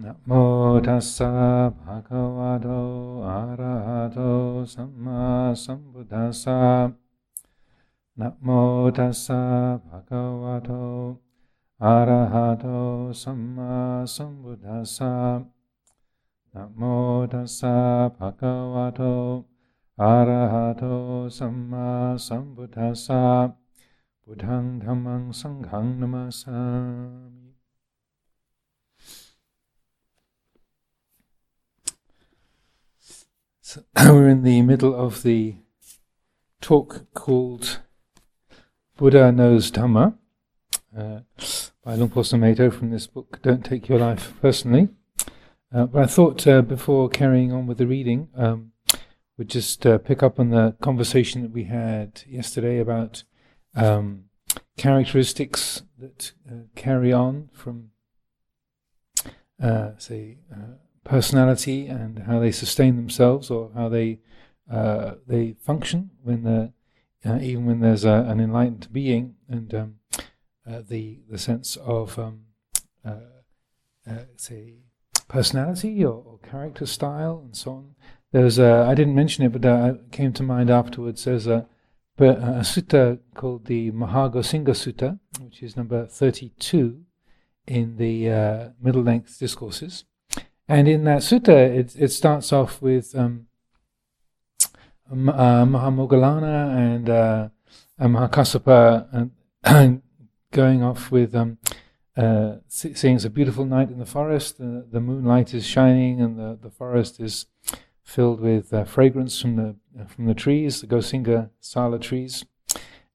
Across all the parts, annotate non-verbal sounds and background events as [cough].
නමෝ තස්සා භගවතෝ ආරහතෝ සම්මා සම්බුද්දස්සා. නමෝ තස්සා භගවතෝ ආරහතෝ සම්මා සම්බුද්දස්සා. නමෝ තස්සා භගවතෝ ආරහතෝ සම්මා සම්බුද්දස්සා. බුද්ධං ධම්මං සංඝං නමස්සාමි. So [coughs] we're in the middle of the talk called Buddha Knows Dhamma uh, by Luang Por Sumedho from this book, Don't Take Your Life Personally. Uh, but I thought uh, before carrying on with the reading, um, we'd just uh, pick up on the conversation that we had yesterday about um, characteristics that uh, carry on from, uh, say, personality and how they sustain themselves or how they uh, they function when the uh, even when there's a, an enlightened being and um, uh, the the sense of um, uh, uh, say personality or, or, character style and so on. There's a, I didn't mention it, but uh, it came to mind afterwards. There's a, a sutta called the Mahagosinga Sutta, which is number 32 in the middle length discourses. And in that sutta, it, it starts off with um, uh, Mahamoggallana and, uh, and Mahakassapa [clears throat] and going off with um, uh, seeing it's a beautiful night in the forest. The, the moonlight is shining, and the, the forest is filled with uh, fragrance from the from the trees, the Gosinga Sala trees.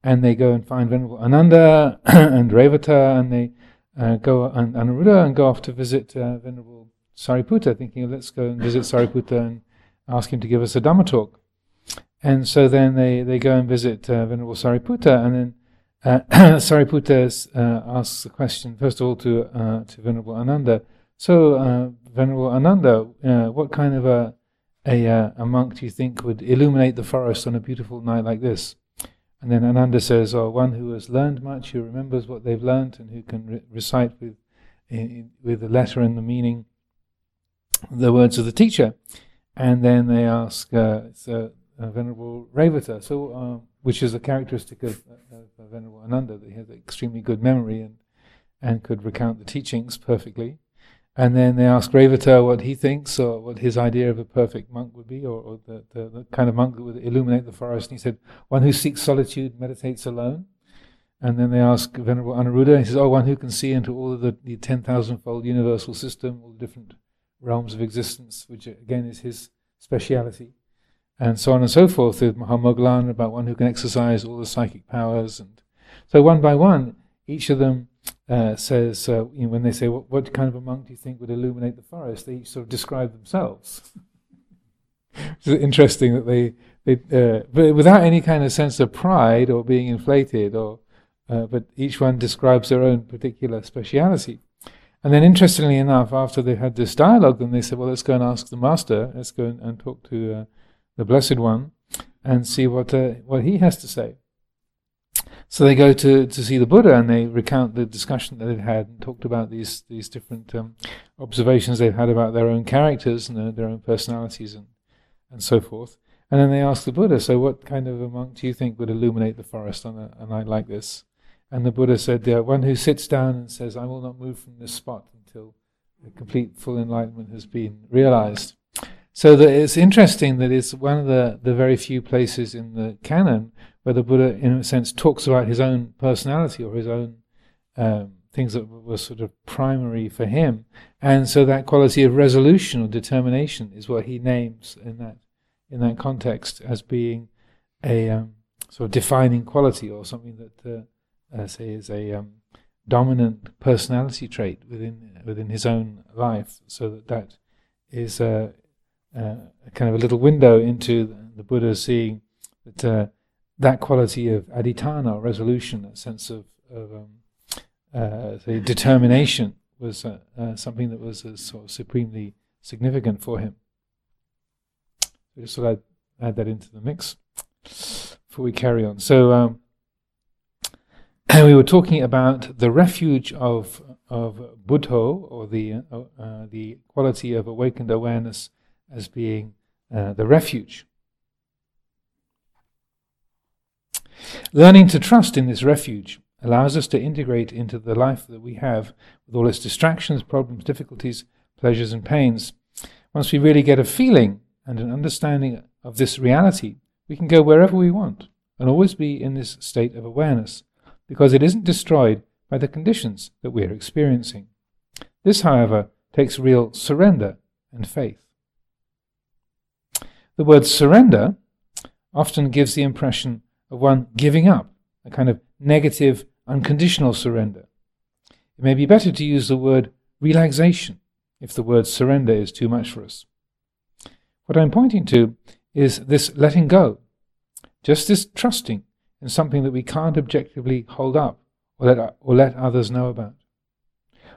And they go and find Venerable Ananda [clears throat] and Revata, and they uh, go and Anuruddha and go off to visit uh, Venerable Sariputta, thinking, let's go and visit Sariputta and ask him to give us a Dhamma talk. And so then they, they go and visit uh, Venerable Sariputta, and then uh, [clears throat] Sariputta uh, asks a question, first of all, to, uh, to Venerable Ananda. So, uh, Venerable Ananda, uh, what kind of a, a, a monk do you think would illuminate the forest on a beautiful night like this? And then Ananda says, oh, one who has learned much, who remembers what they've learned, and who can re- recite with, in, with the letter and the meaning the words of the teacher. And then they ask, uh, a Venerable Revata, so, uh, which is a characteristic of, of, Venerable Ananda, that he has extremely good memory and, and could recount the teachings perfectly. And then they ask Revata what he thinks or what his idea of a perfect monk would be, or, or the, the, the, kind of monk that would illuminate the forest. And he said, one who seeks solitude, meditates alone. And then they ask Venerable Anuruddha, he says, oh, one who can see into all of the, the 10,000 fold universal system, all the different realms of existence, which again is his speciality, and so on and so forth with Mahamoggallana about one who can exercise all the psychic powers. And so one by one, each of them uh, says, uh, you know, when they say, what, what, kind of a monk do you think would illuminate the forest? They each sort of describe themselves. [laughs] it's interesting that they, they uh, but without any kind of sense of pride or being inflated, or uh, but each one describes their own particular speciality. And then, interestingly enough, after they had this dialogue, then they said, "Well, let's go and ask the master. Let's go and, and talk to uh, the Blessed One, and see what uh, what he has to say." So they go to, to see the Buddha, and they recount the discussion that they've had, and talked about these these different um, observations they've had about their own characters and their, their own personalities, and and so forth. And then they ask the Buddha, "So, what kind of a monk do you think would illuminate the forest on a, a night like this?" And the Buddha said, uh, one who sits down and says, I will not move from this spot until the complete full enlightenment has been realized. So that it's interesting that it's one of the, the very few places in the canon where the Buddha, in a sense, talks about his own personality or his own um, things that were sort of primary for him. And so that quality of resolution or determination is what he names in that in that context as being a um, sort of defining quality or something that uh, uh, say, is a um, dominant personality trait within within his own life, so that that is a, a kind of a little window into the, Buddha seeing that uh, that quality of adhitthana, resolution, a sense of, of um, uh, say determination, was uh, uh, something that was uh, sort of supremely significant for him. So just thought I'd add that into the mix before we carry on. So. Um, we were talking about the refuge of of Buddho, or the, uh, uh, the quality of awakened awareness, as being uh, the refuge. Learning to trust in this refuge allows us to integrate into the life that we have with all its distractions, problems, difficulties, pleasures, and pains. Once we really get a feeling and an understanding of this reality, we can go wherever we want and always be in this state of awareness because it isn't destroyed by the conditions that we are experiencing. This, however, takes real surrender and faith. The word surrender often gives the impression of one giving up, a kind of negative, unconditional surrender. It may be better to use the word relaxation if the word surrender is too much for us. What I'm pointing to is this letting go, just this trusting in something that we can't objectively hold up or let, or let others know about.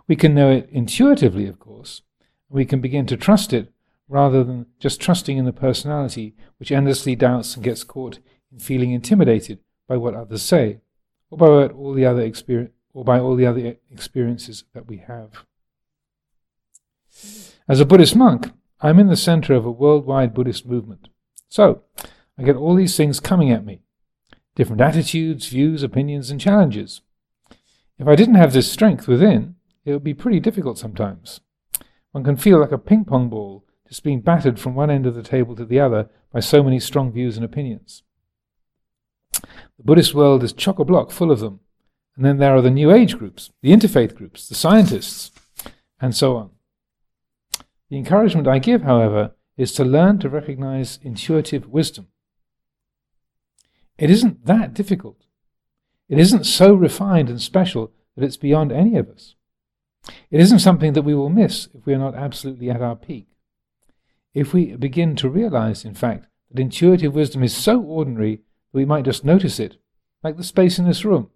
We can know it intuitively, of course, and we can begin to trust it rather than just trusting in the personality which endlessly doubts and gets caught in feeling intimidated by what others say, or by all the other experience, or by all the other experiences that we have. As a Buddhist monk, I'm in the center of a worldwide Buddhist movement. So, I get all these things coming at me different attitudes, views, opinions, and challenges. If I didn't have this strength within, it would be pretty difficult sometimes. One can feel like a ping pong ball just being battered from one end of the table to the other by so many strong views and opinions. The Buddhist world is chock a block full of them. And then there are the New Age groups, the interfaith groups, the scientists, and so on. The encouragement I give, however, is to learn to recognize intuitive wisdom. It isn't that difficult. It isn't so refined and special that it's beyond any of us. It isn't something that we will miss if we are not absolutely at our peak. If we begin to realize, in fact, that intuitive wisdom is so ordinary that we might just notice it, like the space in this room,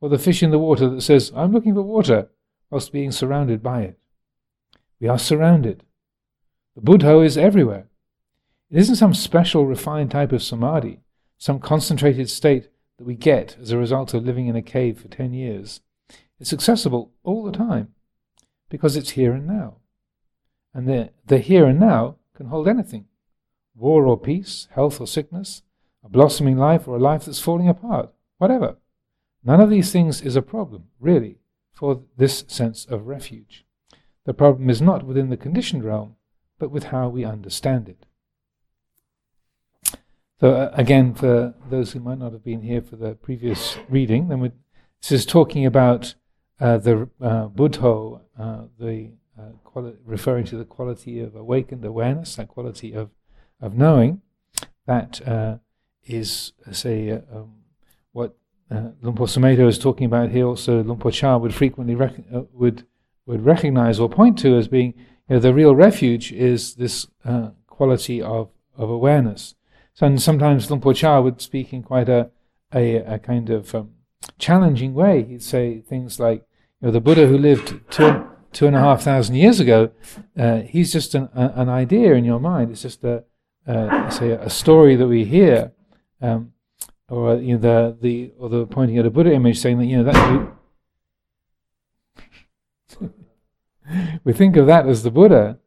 or the fish in the water that says, I'm looking for water, whilst being surrounded by it. We are surrounded. The Buddha is everywhere. It isn't some special refined type of samadhi, some concentrated state that we get as a result of living in a cave for 10 years. It's accessible all the time because it's here and now. And the, the here and now can hold anything war or peace, health or sickness, a blossoming life or a life that's falling apart, whatever. None of these things is a problem, really, for this sense of refuge. The problem is not within the conditioned realm, but with how we understand it. So, uh, again, for those who might not have been here for the previous reading, then this is talking about uh, the uh, Buddho, uh, the uh, quali- referring to the quality of awakened awareness, that quality of, of knowing, that uh, is, say, um, what uh, Luang Por Sumedho is talking about here. Also, Luang Por Chah would frequently rec- would would recognize or point to as being you know, the real refuge is this quality of, of awareness. So, and sometimes Luang Por Chah would speak in quite a, a, a kind of um, challenging way. He'd say things like, you know, the Buddha who lived two, two and a half thousand years ago, uh, he's just an, a, an idea in your mind. It's just a, say, a story that we hear. Um, or you know, the the or the pointing at a Buddha image, saying that you know that we, [laughs] we think of that as the Buddha,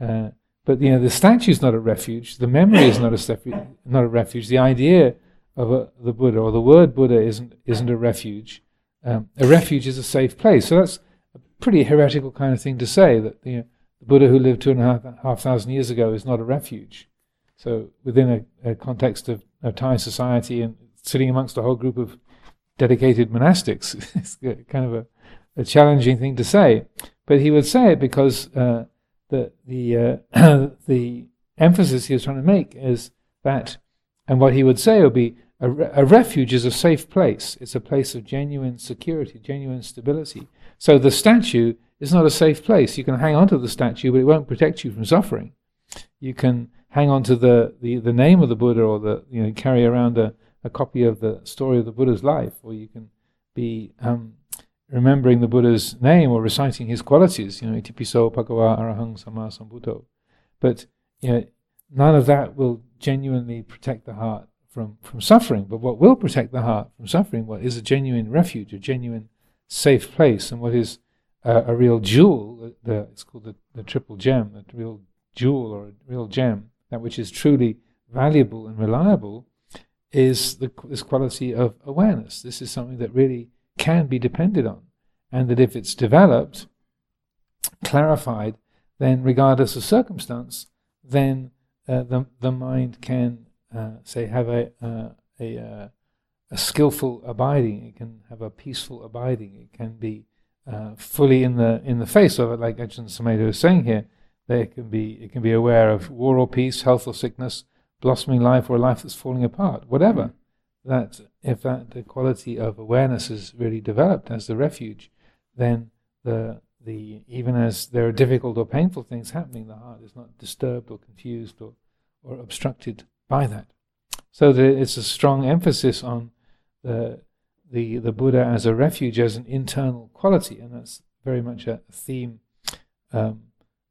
uh, but you know, the statue is not a refuge. The memory is not a not a refuge. The idea of a, the Buddha or the word Buddha isn't isn't a refuge. Um, a refuge is a safe place. So that's a pretty heretical kind of thing to say that you know, the Buddha who lived two and a half, half thousand years ago is not a refuge. So within a, a context of, of Thai society and sitting amongst a whole group of dedicated monastics, [laughs] it's kind of a, a, challenging thing to say. But he would say it because. Uh, the the uh, [clears throat] the emphasis he was trying to make is that, and what he would say would be a, a, refuge is a safe place. It's a place of genuine security, genuine stability. So the statue is not a safe place. You can hang on to the statue, but it won't protect you from suffering. You can hang on to the, the, the name of the Buddha or the you know carry around a, a copy of the story of the Buddha's life, or you can be um, remembering the Buddha's name or reciting his qualities, you know, itipiso bhagava arahang sama sambuddho. But you know, none of that will genuinely protect the heart from, from suffering. But what will protect the heart from suffering, what is a genuine refuge, a genuine safe place, and what is uh, a real jewel, the, it's called the, the triple gem, the real jewel or a real gem, that which is truly valuable and reliable, is the, this quality of awareness. This is something that really can be depended on, and that if it's developed, clarified, then regardless of circumstance, then uh, the the mind can uh, say have a uh, a uh, a skillful abiding. It can have a peaceful abiding. It can be uh, fully in the in the face of it, like Ajahn Sumedho is saying here. They can be it can be aware of war or peace, health or sickness, blossoming life or a life that's falling apart, whatever. That if that the quality of awareness is really developed as the refuge, then the the even as there are difficult or painful things happening, the heart is not disturbed or confused or, or obstructed by that. So there, it's a strong emphasis on the the the Buddha as a refuge, as an internal quality, and that's very much a theme um,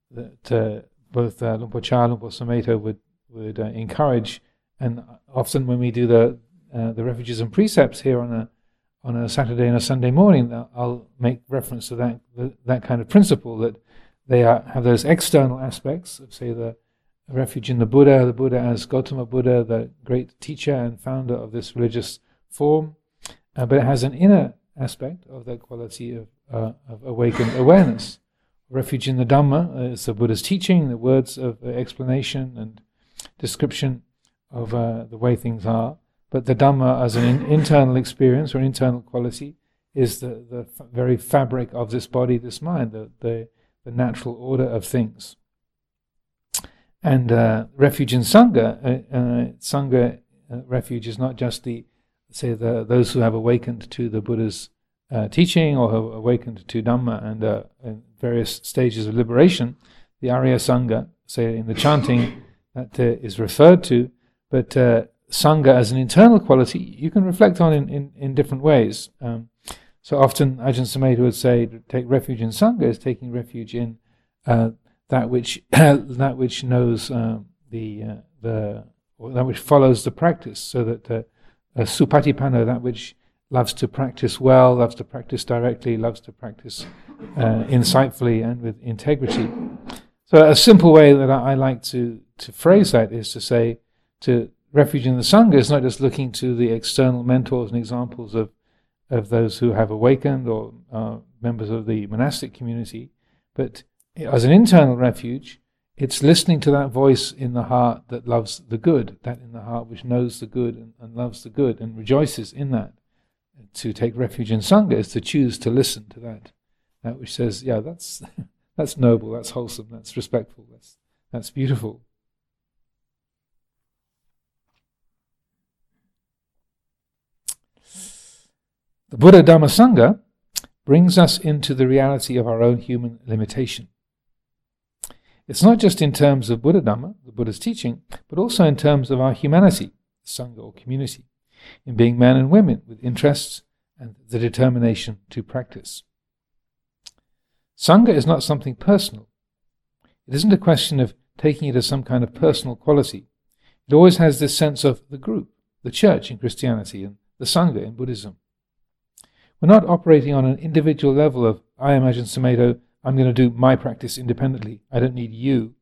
that uh, both uh, Luang Por Chah and Luang Por Sumedho would would uh, encourage. And often when we do the uh, the refuges and precepts here on a on a Saturday and a Sunday morning, I'll make reference to that that kind of principle that they are, have those external aspects of, say, the refuge in the Buddha, the Buddha as Gautama Buddha, the great teacher and founder of this religious form, uh, but it has an inner aspect of that quality of, uh, of awakened awareness. Refuge in the Dhamma is the Buddha's teaching, the words of explanation and description of uh, the way things are. But the Dhamma, as an in- internal experience or internal quality, is the, the f- very fabric of this body, this mind, the, the, the natural order of things. And uh, refuge in Sangha, uh, uh, Sangha uh, refuge is not just the, say, the, those who have awakened to the Buddha's uh, teaching or have awakened to Dhamma and, uh, various stages of liberation. The Arya Sangha, say in the chanting, that is referred to, but Sangha as an internal quality you can reflect on in, in, in different ways. Um, so often Ajahn Sumedho would say take refuge in Sangha is taking refuge in uh, that which [coughs] that which knows um, the uh, the that which follows the practice, so that uh, supatipanno, that which loves to practice well, loves to practice directly, loves to practice uh, insightfully and with integrity. So a simple way that I, I like to to phrase that is to say to refuge in the Sangha is not just looking to the external mentors and examples of, of those who have awakened or uh, members of the monastic community, but as an internal refuge, it's listening to that voice in the heart that loves the good, that in the heart which knows the good and, and loves the good and rejoices in that. To take refuge in Sangha is to choose to listen to that, that which says, yeah, that's, [laughs] that's noble, that's wholesome, that's respectful, that's, that's beautiful. The Buddha Dhamma Sangha brings us into the reality of our own human limitation. It's not just in terms of Buddha Dhamma, the Buddha's teaching, but also in terms of our humanity, Sangha or community, in being men and women with interests and the determination to practice. Sangha is not something personal. It isn't a question of taking it as some kind of personal quality. It always has this sense of the group, the church in Christianity, and the Sangha in Buddhism. We're not operating on an individual level of, I imagine Sumedho, I'm going to do my practice independently. I don't need you.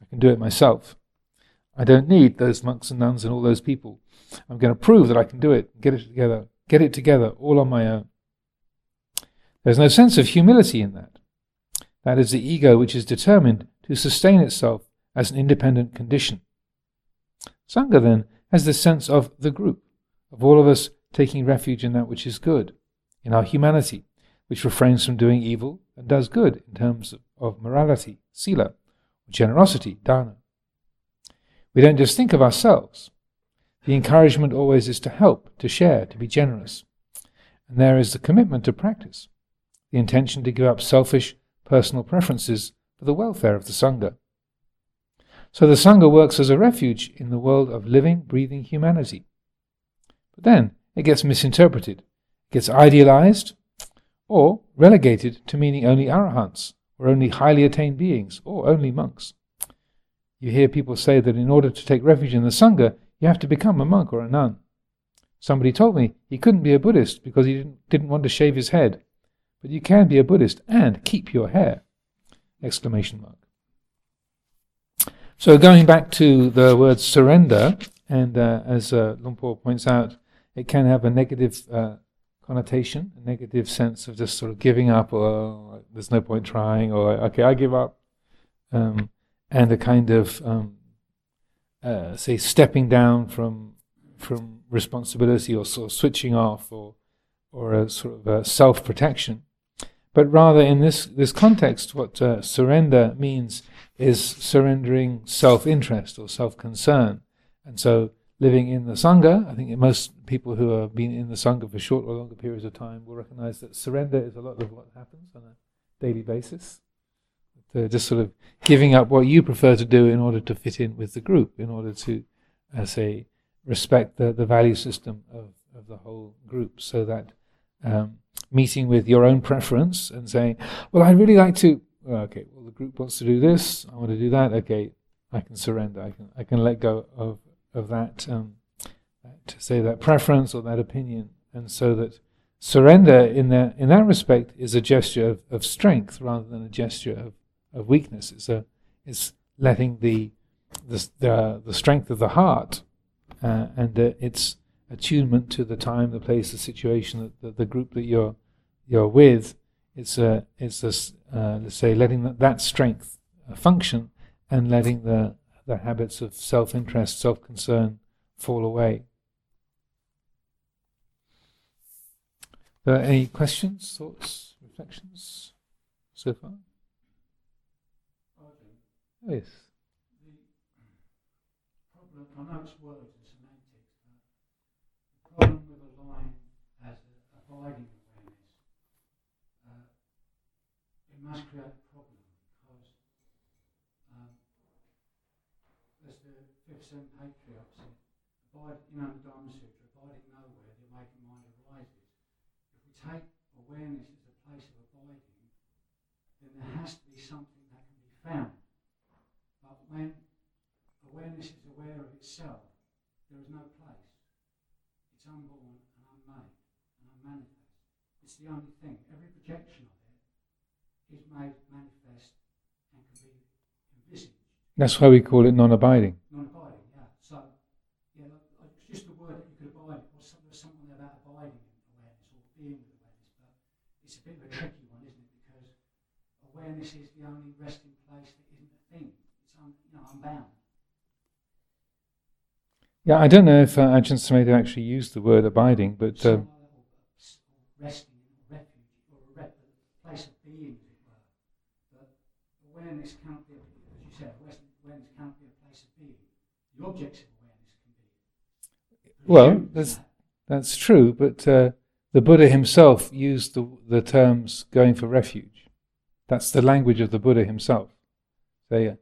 I can do it myself. I don't need those monks and nuns and all those people. I'm going to prove that I can do it, get it together, get it together all on my own. There's no sense of humility in that. That is the ego which is determined to sustain itself as an independent condition. Sangha then has the sense of the group, of all of us taking refuge in that which is good in our humanity, which refrains from doing evil and does good in terms of morality, sila, generosity, dana. We don't just think of ourselves. The encouragement always is to help, to share, to be generous. And there is the commitment to practice, the intention to give up selfish personal preferences for the welfare of the Sangha. So the Sangha works as a refuge in the world of living, breathing humanity. But then it gets misinterpreted gets idealized or relegated to meaning only arahants, or only highly attained beings, or only monks. You hear people say that in order to take refuge in the Sangha, you have to become a monk or a nun. Somebody told me he couldn't be a Buddhist because he didn't, want to shave his head. but you can be a Buddhist and keep your hair! Exclamation mark. So going back to the word surrender, and uh, as uh, Luang Por points out, it can have a negative uh, connotation, a negative sense of just sort of giving up, or there's no point trying, or okay, I give up, um, and a kind of um, uh, say stepping down from from responsibility, or sort of switching off, or or a sort of self protection. But rather, in this this context, what uh, surrender means is surrendering self interest or self concern, and so living in the Sangha, I think most people who have been in the Sangha for short or longer periods of time will recognize that surrender is a lot of what happens on a daily basis. To just sort of giving up what you prefer to do in order to fit in with the group, in order to, uh, say, respect the, the value system of, of the whole group, so that um, meeting with your own preference and saying, well, I'd really like to, okay, well, the group wants to do this, I want to do that, okay, I can surrender, I can, I can let go of of that, um, to say that preference or that opinion, and so that surrender in that in that respect is a gesture of, of strength rather than a gesture of, of weakness. It's a it's letting the the the, the strength of the heart uh, and its attunement to the time, the place, the situation, that the, the, group that you're you're with. It's a it's a uh, let's say letting that, that strength function and letting the the habits of self interest, self concern fall away. Are any questions, thoughts, reflections so far? Okay. Yes. The problem, I know it's words and semantics, but the problem with a line as abiding awareness, uh, it must create Zen patriarch said, abide, know, the Diamond Sutra, abiding nowhere, the awakened mind arises. If we take awareness as a place of abiding, then there has to be something that can be found. But when awareness is aware of itself, there is no place. It's unborn and unmade and unmanifest. It's the only thing. Every projection of it is made manifest and can be envisaged. That's why we call it non-abiding. awareness is the only resting place that isn't a thing. It's un, you know, unbound. Yeah, I don't know if uh, Ajahn Sumedho actually used the word abiding, but. Uh, resting in refuge or a, place of being, as it were. But awareness can't be, as you said, awareness can't be a place of being. The objects of awareness can be. Well, that's, that's true, but uh, the Buddha himself used the, the terms going for refuge. That's the language of the Buddha himself. So,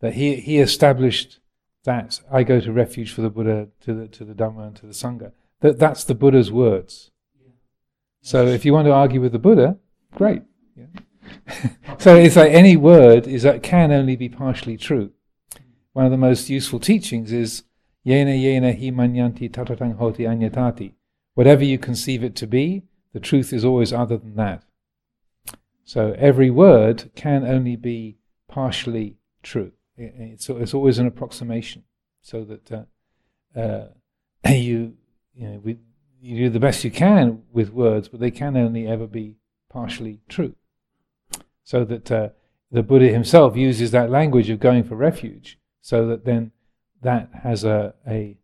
that he, he established that I go to refuge for the Buddha, to the, to the Dhamma, and to the Sangha. That, that's the Buddha's words. So if you want to argue with the Buddha, great. Yeah. [laughs] so it's like any word is that can only be partially true. One of the most useful teachings is yena yena hi manyanti tatatang hoti anyatati. Whatever you conceive it to be, the truth is always other than that. So every word can only be partially true. It's, it's always an approximation, so that uh, uh, [coughs] you you know we, you do the best you can with words, but they can only ever be partially true. So that uh, the Buddha himself uses that language of going for refuge, so that then that has a a,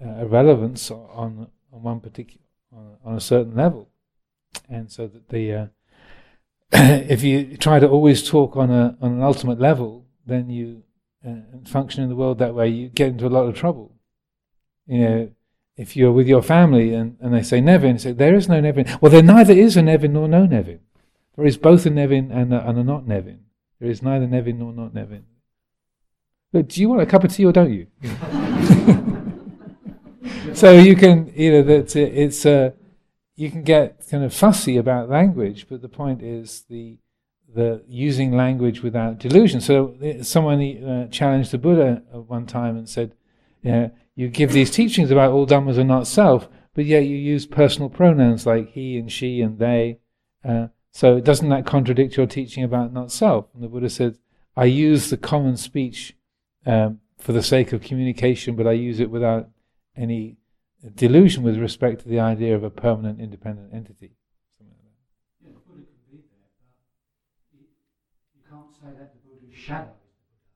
a relevance on on one particular on, on, a certain level, and so that the uh, [coughs] if you try to always talk on a on an ultimate level, then you uh, function in the world that way. You get into a lot of trouble. You know, if you're with your family and, and they say Nevin, say there is no Nevin. Well, there neither is a Nevin nor no Nevin. There is both a Nevin and a, and a not Nevin. There is neither Nevin nor not Nevin. But do you want a cup of tea or don't you? [laughs] so you can, you know, that it's a. Uh, you can get kind of fussy about language, but the point is the the using language without delusion. So uh, someone uh, challenged the Buddha at one time and said, know, you give these teachings about all dhammas are not self, but yet you use personal pronouns like he and she and they, uh, so doesn't that contradict your teaching about not self? And the Buddha said, I use the common speech um, for the sake of communication, but I use it without any delusion with respect to the idea of a permanent independent entity. Yeah, the Buddha could be there, but you, you can't say that the shadow is the Buddha.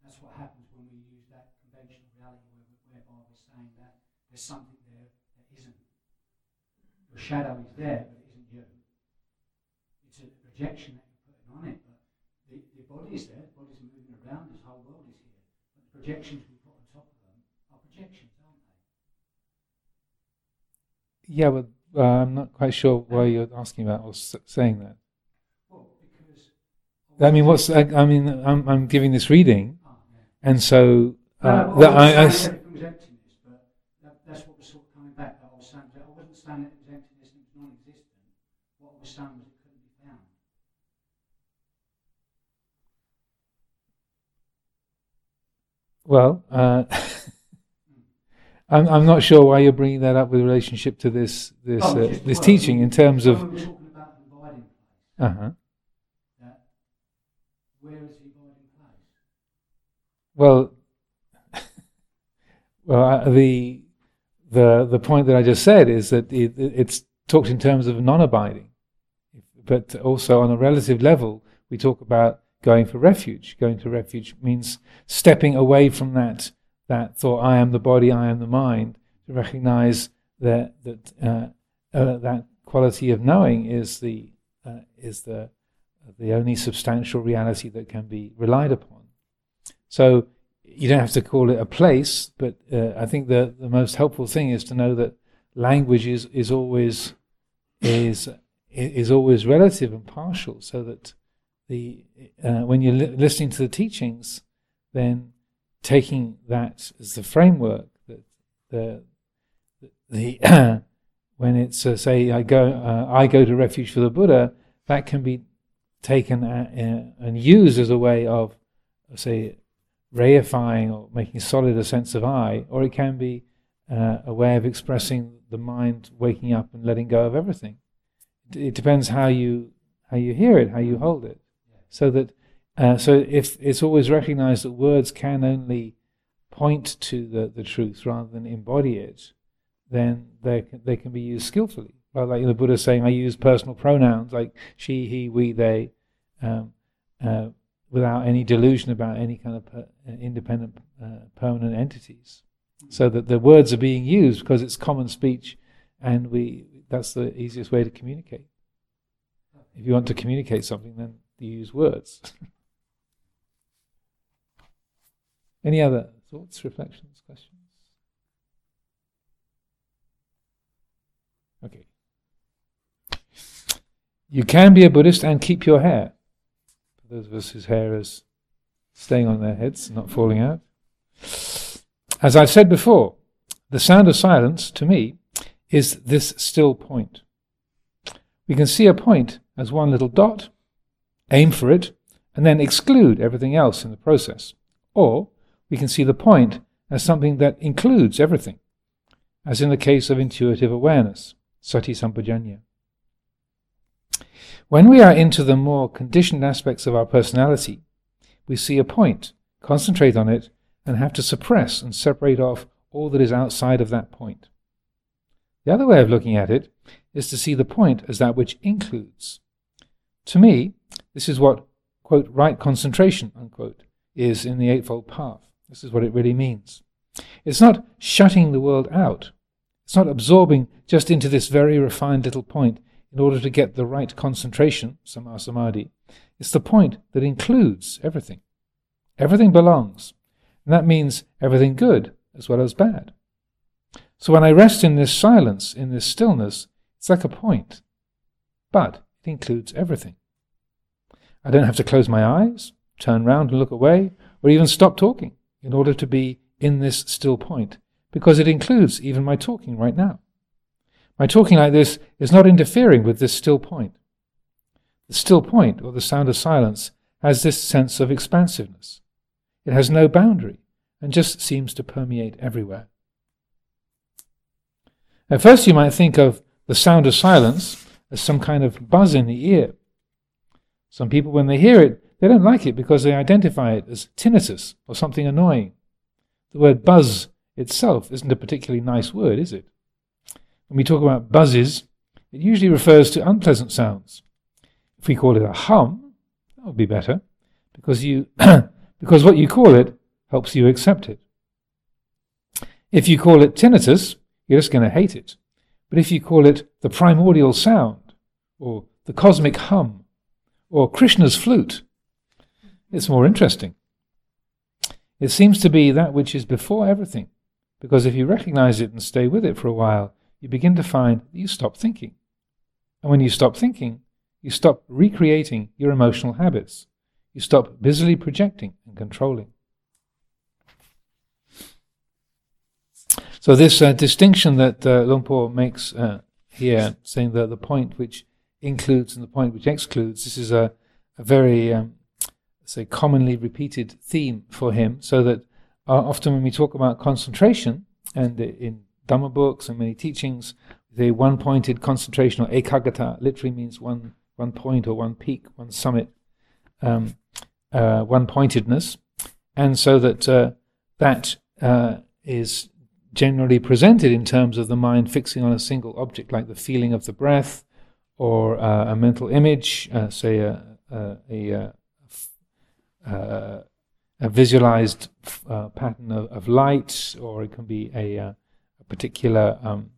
That's what happens when we use that conventional reality where, whereby we're saying that there's something there that isn't. Your shadow is there, but it isn't you. It's a projection that you're putting on it, but the, the body is there, the body's moving around, this whole world is here. But the projections we put on top of them are projections, aren't they? Yeah, but uh, I'm not quite sure why you're asking about or s- saying that. I mean, what's I, I mean, I'm I'm giving this reading, Ah, and so uh, no, that I, I, I wasn't saying that it was emptiness, that's what was sort of coming back. That I was saying that I wasn't saying that it was emptiness and non-existent. What I was saying was it couldn't be found. well, uh, [laughs] I'm I'm not sure why you're bringing that up with relationship to this this Oh, uh, this teaching in terms of we were talking about an abiding place, uh huh. Where is the abiding place? Well, [laughs] well, uh, the the the point that I just said is that it, it's talked in terms of non-abiding, but also on a relative level, we talk about going for refuge. Going to refuge means stepping away from that that thought, "I am the body, I am the mind," to recognize that that uh, uh, that quality of knowing is the uh, is the the only substantial reality that can be relied upon. So you don't have to call it a place, but uh, I think the, the most helpful thing is to know that language is, is always is is always relative and partial, so that the uh, when you're li- listening to the teachings, then taking that as the framework that the the [clears throat] when it's uh, say I go uh, I go to refuge for the Buddha, that can be taken a, uh, and used as a way of say reifying or making solid a sense of I, or it can be uh, a way of expressing the mind waking up and letting go of everything. It, it depends how you how you hear it, how you hold it. So that uh, so if it's always recognized that words can only point to the, the truth rather than embody it, then they they can be used skillfully. Well, like the Buddha saying, I use personal pronouns like she, he, we, they. Um, uh, without any delusion about any kind of per, uh, independent uh, permanent entities. So that the words are being used because it's common speech, and we that's the easiest way to communicate. If you want to communicate something, then you use words. [laughs] any other thoughts, reflections, questions? Okay. You can be a Buddhist and keep your hair For those of us whose hair is staying on their heads, not falling out. As I've said before, the sound of silence, to me, is this still point. We can see a point as one little dot, aim for it, and then exclude everything else in the process. Or we can see the point as something that includes everything, as in the case of intuitive awareness, sati sampajanya. When we are into the more conditioned aspects of our personality, we see a point, concentrate on it, and have to suppress and separate off all that is outside of that point. The other way of looking at it is to see the point as that which includes. To me, this is what, quote, right concentration, unquote, is in the Eightfold Path. This is what it really means. It's not shutting the world out. It's not absorbing just into this very refined little point in order to get the right concentration, samma samadhi. It's the point that includes everything. Everything belongs. And that means everything good as well as bad. So when I rest in this silence, in this stillness, it's like a point. But it includes everything. I don't have to close my eyes, turn round and look away, or even stop talking in order to be in this still point, because it includes even my talking right now. My talking like this is not interfering with this still point. The still point, or the sound of silence, has this sense of expansiveness. It has no boundary and just seems to permeate everywhere. At first, you might think of the sound of silence as some kind of buzz in the ear. Some people, when they hear it, they don't like it because they identify it as tinnitus or something annoying. The word buzz itself isn't a particularly nice word, is it? When we talk about buzzes, it usually refers to unpleasant sounds. If we call it a hum, that would be better, because you [coughs] because what you call it helps you accept it. If you call it tinnitus, you're just going to hate it. But if you call it the primordial sound, or the cosmic hum, or Krishna's flute, it's more interesting. It seems to be that which is before everything, because if you recognize it and stay with it for a while, you begin to find that you stop thinking. And when you stop thinking, you stop recreating your emotional habits. You stop busily projecting and controlling. So, this uh, distinction that uh, Luang Por makes uh, here, saying that the point which includes and the point which excludes, this is a, a very, um, say, commonly repeated theme for him. So that uh, often when we talk about concentration, and in Dhamma books and many teachings, the one-pointed concentration or ekaggata literally means one one point or one peak, one summit, um, uh, one pointedness, and so that uh, that uh, is generally presented in terms of the mind fixing on a single object, like the feeling of the breath, or uh, a mental image, uh, say a a, a, uh, a visualized pattern of, of, light, or it can be a, a particular um,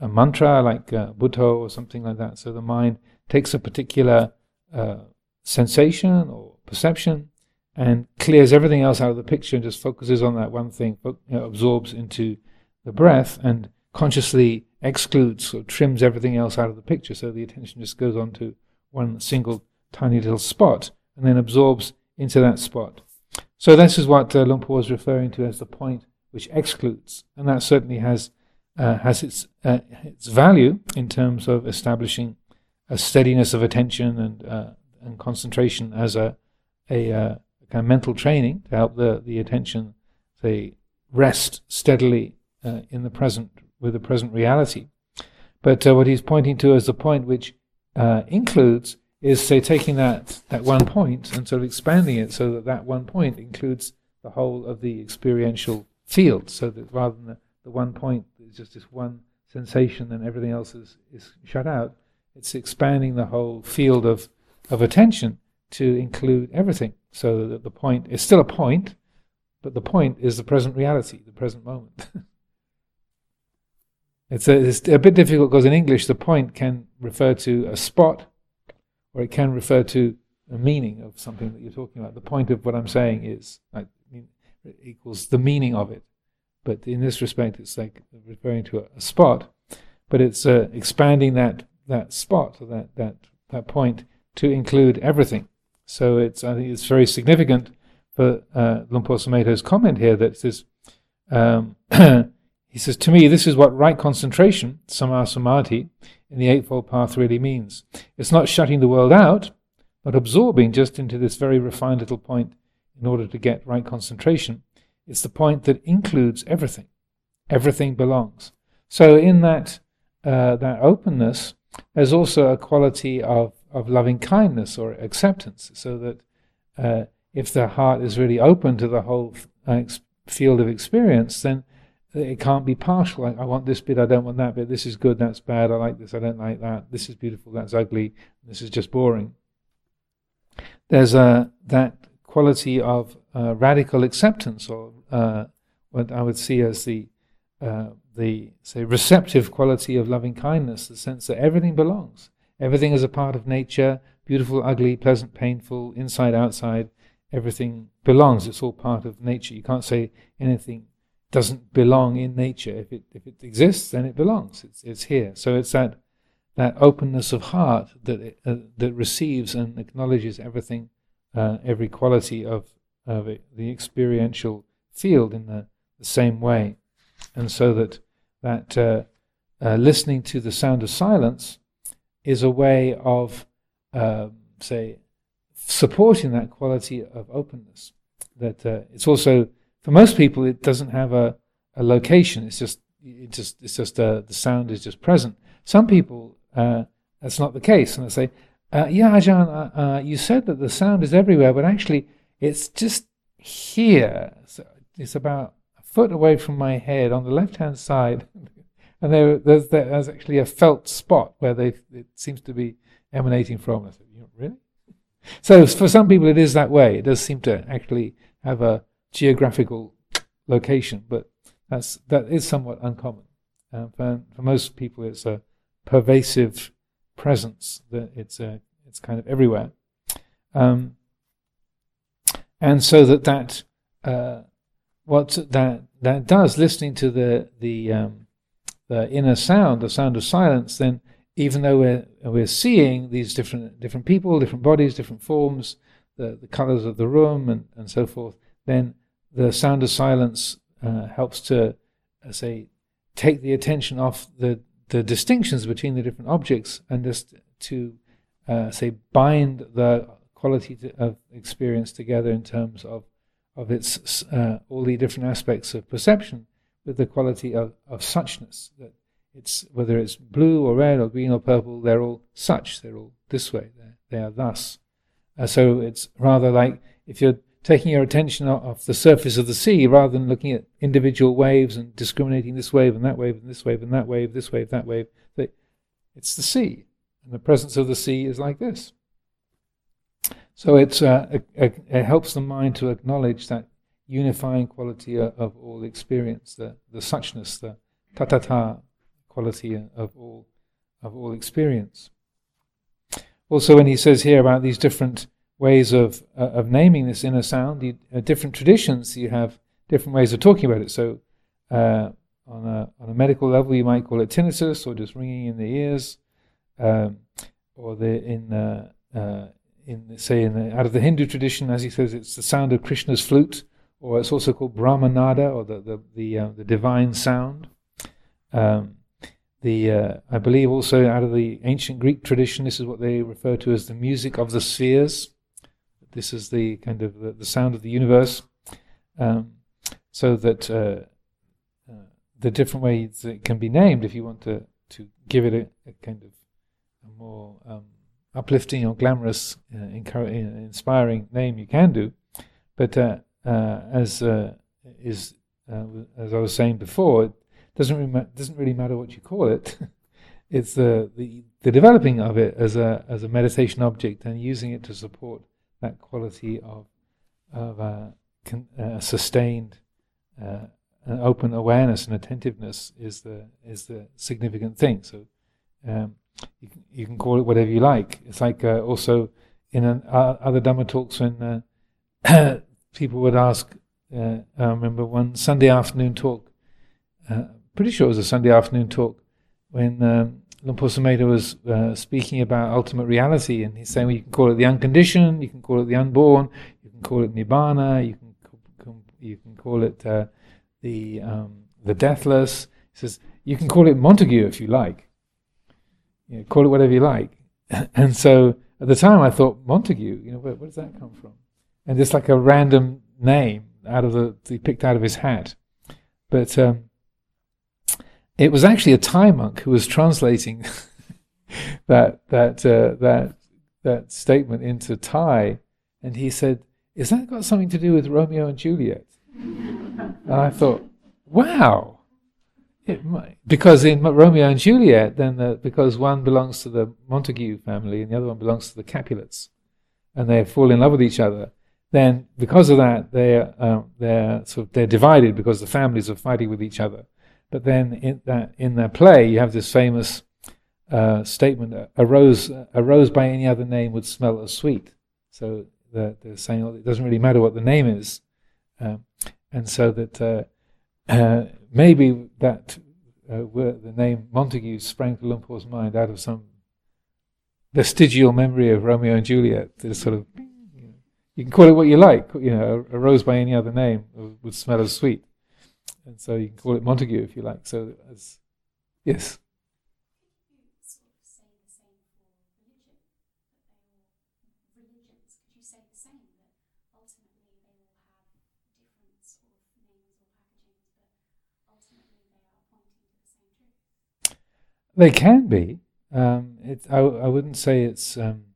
a mantra like uh, Buddha or something like that. So the mind takes a particular uh, sensation or perception and clears everything else out of the picture and just focuses on that one thing, you know, absorbs into the breath and consciously excludes or trims everything else out of the picture. So the attention just goes on to one single tiny little spot and then absorbs into that spot. So this is what uh, Luang Por was referring to as the point which excludes, and that certainly has uh, has its uh, its value in terms of establishing a steadiness of attention and uh, and concentration as a a, uh, kind of mental training to help the the attention say rest steadily uh, in the present with the present reality. But uh, what he's pointing to as the point which includes is say taking that that one point and sort of expanding it so that that one point includes the whole of the experiential field, so that rather than the, the one point is just this one sensation and everything else is, is shut out. It's expanding the whole field of, of attention to include everything. So that the point is still a point, but the point is the present reality, the present moment. [laughs] it's, a, it's a bit difficult because in English the point can refer to a spot or it can refer to a meaning of something that you're talking about. The point of what I'm saying is like, equals the meaning of it. But in this respect, it's like referring to a, a spot, but it's uh, expanding that that spot, that that that point, to include everything. So it's I think it's very significant for uh, comment here that says, um, [clears throat] he says, to me, this is what right concentration, samma samadhi, in the Eightfold Path really means. It's not shutting the world out, but absorbing just into this very refined little point in order to get right concentration. It's the point that includes everything. Everything belongs. So in that uh, that openness, there's also a quality of, of loving kindness or acceptance, so that uh, if the heart is really open to the whole uh, field of experience, then it can't be partial. Like, I want this bit, I don't want that bit. This is good, that's bad. I like this, I don't like that. This is beautiful, that's ugly. This is just boring. There's a that quality of uh, radical acceptance, or uh, what I would see as the uh, the say receptive quality of loving kindness, the sense that everything belongs, everything is a part of nature, beautiful, ugly, pleasant, painful, inside, outside, everything belongs. It's all part of nature. You can't say anything doesn't belong in nature. If it if it exists, then it belongs. It's it's here. So it's that that openness of heart that it, uh, that receives and acknowledges everything, uh, every quality of of it, the experiential field in the, the, same way, and so that that uh, uh, listening to the sound of silence is a way of, uh, say, supporting that quality of openness. That uh, it's also for most people it doesn't have a, a location. It's just it just it's just uh, the sound is just present. Some people that's not the case. And I say, uh, yeah, Ajahn, uh, uh, you said that the sound is everywhere, but actually it's just here. So it's about a foot away from my head on the left hand side. [laughs] and there, there's, there's actually a felt spot where they, it seems to be emanating from. I said, really? [laughs] So for some people it is that way. It does seem to actually have a geographical location, but that's, that is somewhat uncommon. Uh, for, for most people it's a pervasive presence. That it's a, it's kind of everywhere, um, and so that that uh, what that that does, listening to the the um, the inner sound, the sound of silence, then even though we're we're seeing these different different people, different bodies, different forms, the the colors of the room, and and so forth, then the sound of silence uh, helps to uh, say take the attention off the the distinctions between the different objects and just to uh, say bind the quality of experience together in terms of of its uh, all the different aspects of perception with the quality of, of suchness that it's whether it's blue or red or green or purple they're all such they're all this way they're, they are thus. Uh, so it's rather like if you're taking your attention off the surface of the sea rather than looking at individual waves and discriminating this wave and that wave and this wave and that wave, this wave, that wave. It's the sea, and the presence of the sea is like this. So uh, it, it, helps the mind to acknowledge that unifying quality of all experience, the, the suchness, the tathata quality of all, of all experience. Also, when he says here about these different ways of uh, of naming this inner sound. You, uh, different traditions, you have different ways of talking about it. So, uh, on a on a medical level, you might call it tinnitus or just ringing in the ears, um, or the in uh, in say in the, out of the Hindu tradition, as he says, it's the sound of Krishna's flute, or it's also called Brahmanada, or the the the, uh, the divine sound. Um, the uh, I believe also out of the ancient Greek tradition, this is what they refer to as the music of the spheres. This is the kind of the, the sound of the universe. Um, so that uh, uh, the different ways it can be named, if you want to, to give it a, a kind of a more um, uplifting or glamorous, uh, inspiring name, you can do. But uh, uh, as uh, is as I was saying before, it doesn't really ma- doesn't really matter what you call it. [laughs] it's the, the the developing of it as a as a meditation object and using it to support that quality of of uh, con, uh, sustained uh, open awareness and attentiveness is the is the significant thing. So um, you, can, you can call it whatever you like. It's like uh, also in an, uh, other Dhamma talks when uh, [coughs] people would ask. I remember one Sunday afternoon talk. pretty sure it was a Sunday afternoon talk when um, Luang Por Sumedho was uh, speaking about ultimate reality, and he's saying well, you can call it the unconditioned, you can call it the unborn, you can call it nibbana, you can you can call it uh, the um, the deathless. He says you can call it Montague if you like. You know, call it whatever you like. [clears throat] and so at the time I thought Montague, you know, where, where does that come from? And it's like a random name out of the he picked out of his hat, but. Um, it was actually a Thai monk who was translating [laughs] that that uh, that that statement into Thai, and he said, "Is that got something to do with Romeo and Juliet?" and I thought, "Wow." Because in Romeo and Juliet, then the, because one belongs to the Montague family and the other one belongs to the Capulets, and they fall in love with each other, then because of that they're um, they're sort of they're divided because the families are fighting with each other. But then in that in their play, you have this famous uh, statement: "A rose, a rose by any other name would smell as sweet." So they're, they're saying well, it doesn't really matter what the name is, um, and so that uh, uh, [clears throat] maybe that uh, the name Montague sprang to Luang Por's mind out of some vestigial memory of Romeo and Juliet. This sort of you can call it what you like. You know, a rose by any other name would smell as sweet and so you can call it Montague if you like. So, as yes. They can be. Um, it, I, I wouldn't say it's um,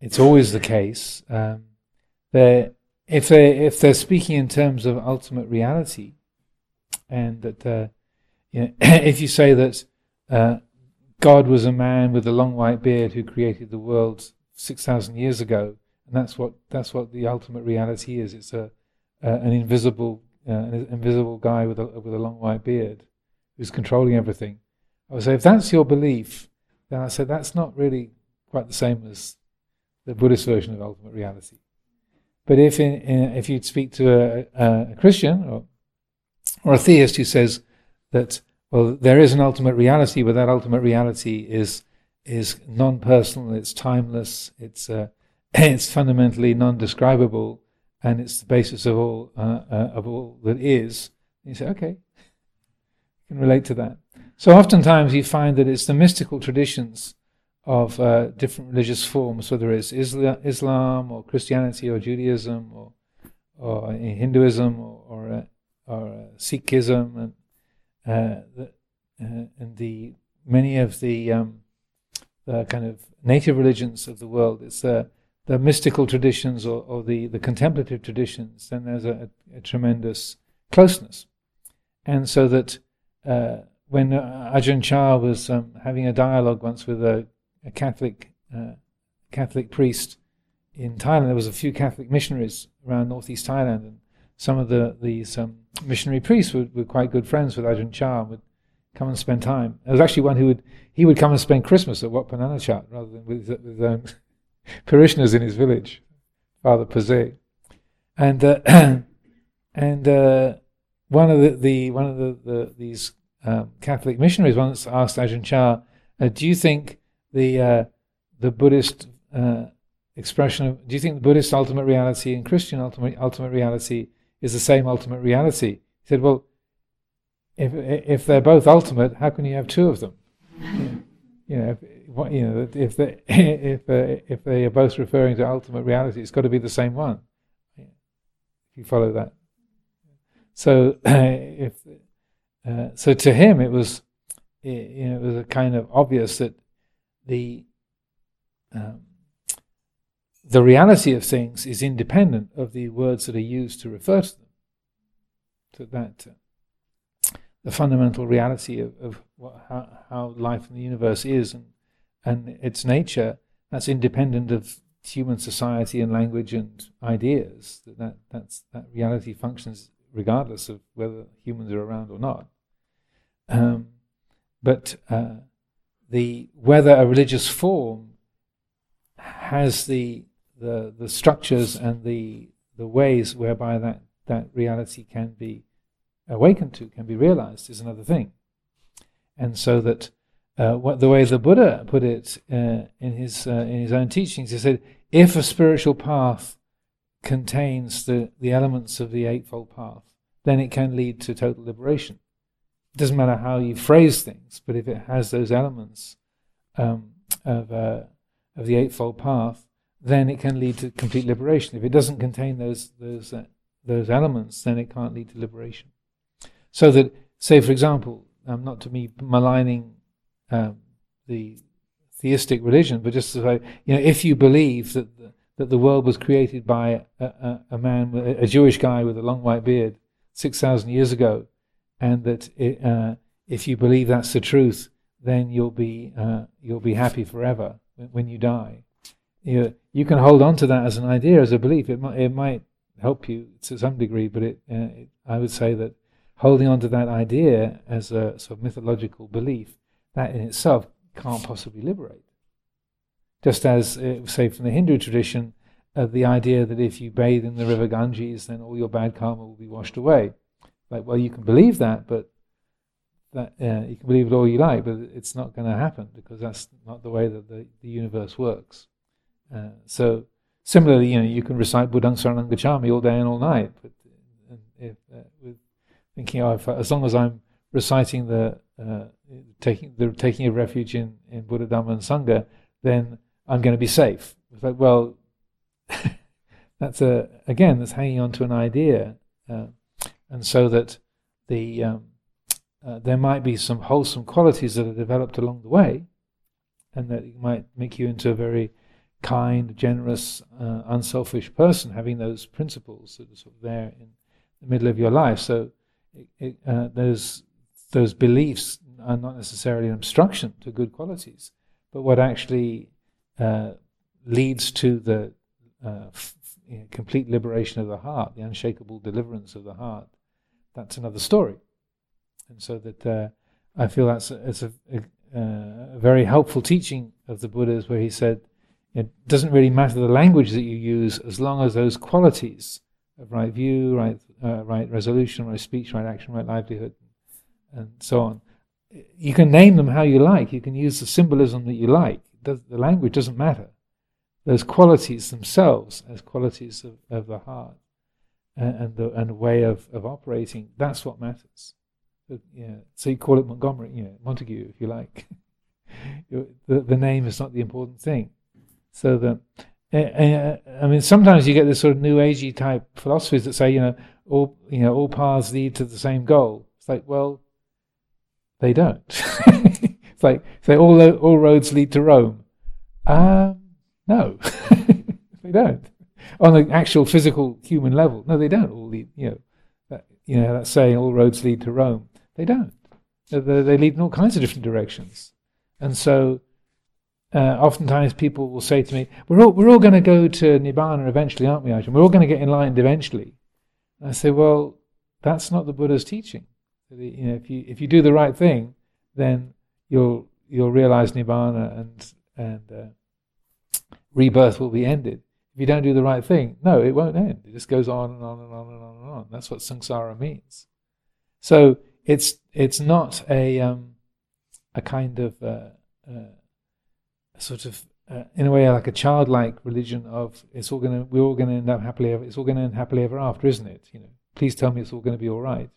it's always the case. Um, if they if they're speaking in terms of ultimate reality, and that uh, you [clears throat] know, if you say that uh, God was a man with a long white beard who created the world six thousand years ago, and that's what that's what the ultimate reality is. It's a an invisible uh, an invisible guy with a with a long white beard who's controlling everything. I would say if that's your belief, then I said that's not really quite the same as the Buddhist version of ultimate reality. But if in, in, if you'd speak to a, a, Christian or or a theist who says that well there is an ultimate reality, but that ultimate reality is is non-personal, it's timeless, it's uh, [laughs] it's fundamentally non-describable, and it's the basis of all uh, uh, of all that is. And you say, okay, you can relate to that. So oftentimes you find that it's the mystical traditions of uh, different religious forms, whether it's Islam or Christianity or Judaism or, or Hinduism or, or, uh, or uh, Sikhism, and uh, the, uh, and the many of the, um, the kind of native religions of the world. It's the the mystical traditions or, or the, the contemplative traditions. Then there's a, a, a tremendous closeness, and so that uh, when Ajahn Chah was um, having a dialogue once with a a Catholic uh, Catholic priest in Thailand. There was a few Catholic missionaries around northeast Thailand, and some of the these um, missionary priests were, were quite good friends with Ajahn Chah and would come and spend time. There was actually one who would he would come and spend Christmas at Wat Pah Nanachat rather than with, with own [laughs] parishioners in his village, Father Pazé. And uh, [clears throat] and uh, one of the, the one of the, the these um, Catholic missionaries once asked Ajahn Chah, uh, "Do you think the uh, the Buddhist uh, expression of do you think the Buddhist ultimate reality and Christian ultimate ultimate reality is the same ultimate reality? He said, well, if if they're both ultimate, how can you have two of them? you know, if, you know, if they [laughs] if uh, if they are both referring to ultimate reality, it's got to be the same one. If you follow that, so [clears throat] if uh, so, to him it was, you know, it was a kind of obvious that the um, the reality of things is independent of the words that are used to refer to them. To that, uh, the fundamental reality of, of what, how, how life in the universe is and and its nature, that's independent of human society and language and ideas. That, that that's that reality functions regardless of whether humans are around or not. Um, but uh, the whether a religious form has the the the structures and the the ways whereby that that reality can be awakened to, can be realized, is another thing. And so that uh, what the way the Buddha put it uh, in his uh, in his own teachings, he said, if a spiritual path contains the, the elements of the eightfold path, then it can lead to total liberation. It doesn't matter how you phrase things, but if it has those elements um, of, uh, of the Eightfold Path, then it can lead to complete liberation. If it doesn't contain those, those, uh, those elements, then it can't lead to liberation. So that, say, for example, um, not to me maligning um, the theistic religion, but just to say, you know, if you believe that the, that the world was created by a, a, a man, a Jewish guy with a long white beard, six thousand years ago, and that it, uh, if you believe that's the truth, then you'll be uh, you'll be happy forever when you die. You, you can hold on to that as an idea, as a belief. It might, it might help you to some degree, but it, uh, it, I would say that holding on to that idea as a sort of mythological belief, that in itself can't possibly liberate. Just as, uh, say, from the Hindu tradition, uh, the idea that if you bathe in the river Ganges, then all your bad karma will be washed away. Like, well, you can believe that, but that uh, you can believe it all you like, but it's not going to happen because that's not the way that the, the universe works. Uh, so similarly, you know, you can recite Buddhang Saranang Gacchami all day and all night, but if, uh, with thinking, oh, if, as long as I'm reciting the uh, taking the taking a refuge in, in Buddha Dhamma and Sangha, then I'm going to be safe. It's like, well, [laughs] that's a again that's hanging on to an idea, uh, and so that the um, uh, there might be some wholesome qualities that are developed along the way, and that might make you into a very kind, generous, uh, unselfish person, having those principles that are sort of there in the middle of your life. So it, it, uh, those those beliefs are not necessarily an obstruction to good qualities, but what actually uh, leads to the uh, f- you know, complete liberation of the heart, the unshakable deliverance of the heart. That's another story, and so that uh, I feel that's a, it's a, a, uh, a very helpful teaching of the Buddha's, where he said it doesn't really matter the language that you use as long as those qualities of right view, right, uh, right resolution, right speech, right action, right livelihood, and so on. You can name them how you like. You can use the symbolism that you like. The language doesn't matter. Those qualities themselves, as qualities of, of the heart and, and the and way of, of operating, that's what matters. Yeah, so you call it Montgomery, you know, Montague, if you like. [laughs] the, the name is not the important thing. So that uh, I mean, sometimes you get this sort of new agey type philosophies that say, you know, all you know, all paths lead to the same goal. It's like, well, they don't. [laughs] it's like say all all roads lead to Rome. Um, no, [laughs] they don't. On the actual physical human level, no, they don't all lead. You know, that, you know that saying, all roads lead to Rome. They don't. They, they lead in all kinds of different directions, and so uh, oftentimes people will say to me, "We're all we're all going to go to nibbana eventually, aren't we, Ajahn? We're all going to get enlightened eventually." And I say, "Well, that's not the Buddha's teaching. You know, if you if you do the right thing, then you'll you'll realize nibbana and and uh, rebirth will be ended. If you don't do the right thing, no, it won't end. It just goes on and on and on and on and on. That's what samsara means. So it's it's not a um, a kind of uh, uh, sort of uh, in a way like a childlike religion of it's all gonna we're all gonna end up happily ever it's all gonna end happily ever after, isn't it? You know, please tell me it's all gonna be all right.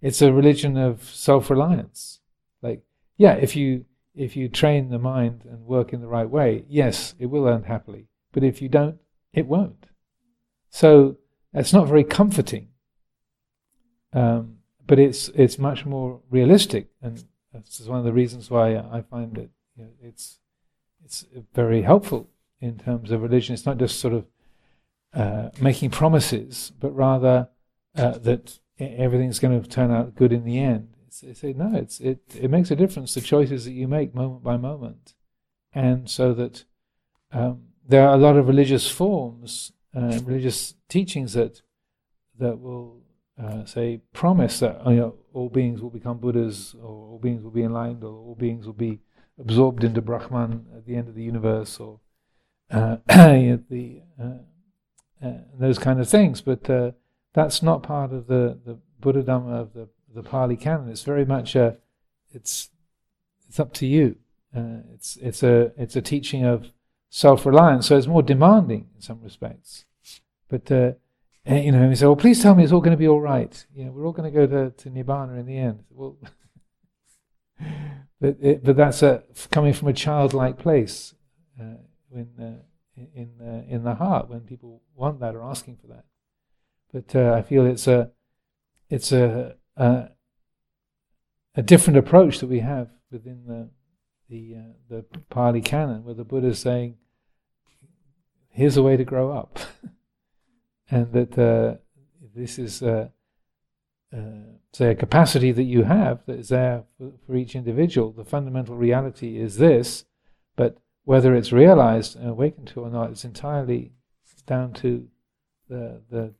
It's a religion of self-reliance. Like, yeah, if you if you train the mind and work in the right way, yes, it will end happily. But if you don't, it won't. So it's not very comforting. Um, but it's it's much more realistic, and that's one of the reasons why I find it you know, it's it's very helpful in terms of religion. It's not just sort of uh, making promises, but rather uh, that everything's going to turn out good in the end. It's, it's, no, it's, it, it makes a difference, the choices that you make moment by moment. And so that um, there are a lot of religious forms, uh, religious teachings that, that will uh, say, promise that you know, all beings will become Buddhas, or all beings will be enlightened, or all beings will be absorbed into Brahman at the end of the universe, or uh, [clears throat] the uh, uh, those kind of things. But uh, that's not part of the the Buddha Dhamma of the the Pali Canon. It's very much a it's it's up to you. Uh, it's it's a it's a teaching of self reliance, so it's more demanding in some respects. But uh, you know, he say, "Well, please tell me it's all going to be all right. You know, we're all going to go to, to nibbana in the end." Well, [laughs] but it, but that's a, coming from a childlike place uh, uh, in uh, in the heart when people want that or asking for that. But uh, I feel it's a it's a, a, a different approach that we have within the the uh, the Pali Canon, where the Buddha is saying, "Here's a way to grow up," [laughs] and that uh, this is uh, say, a capacity that you have that is there for, each individual. The fundamental reality is this, but whether it's realized and awakened to or not, it's entirely down to the, the,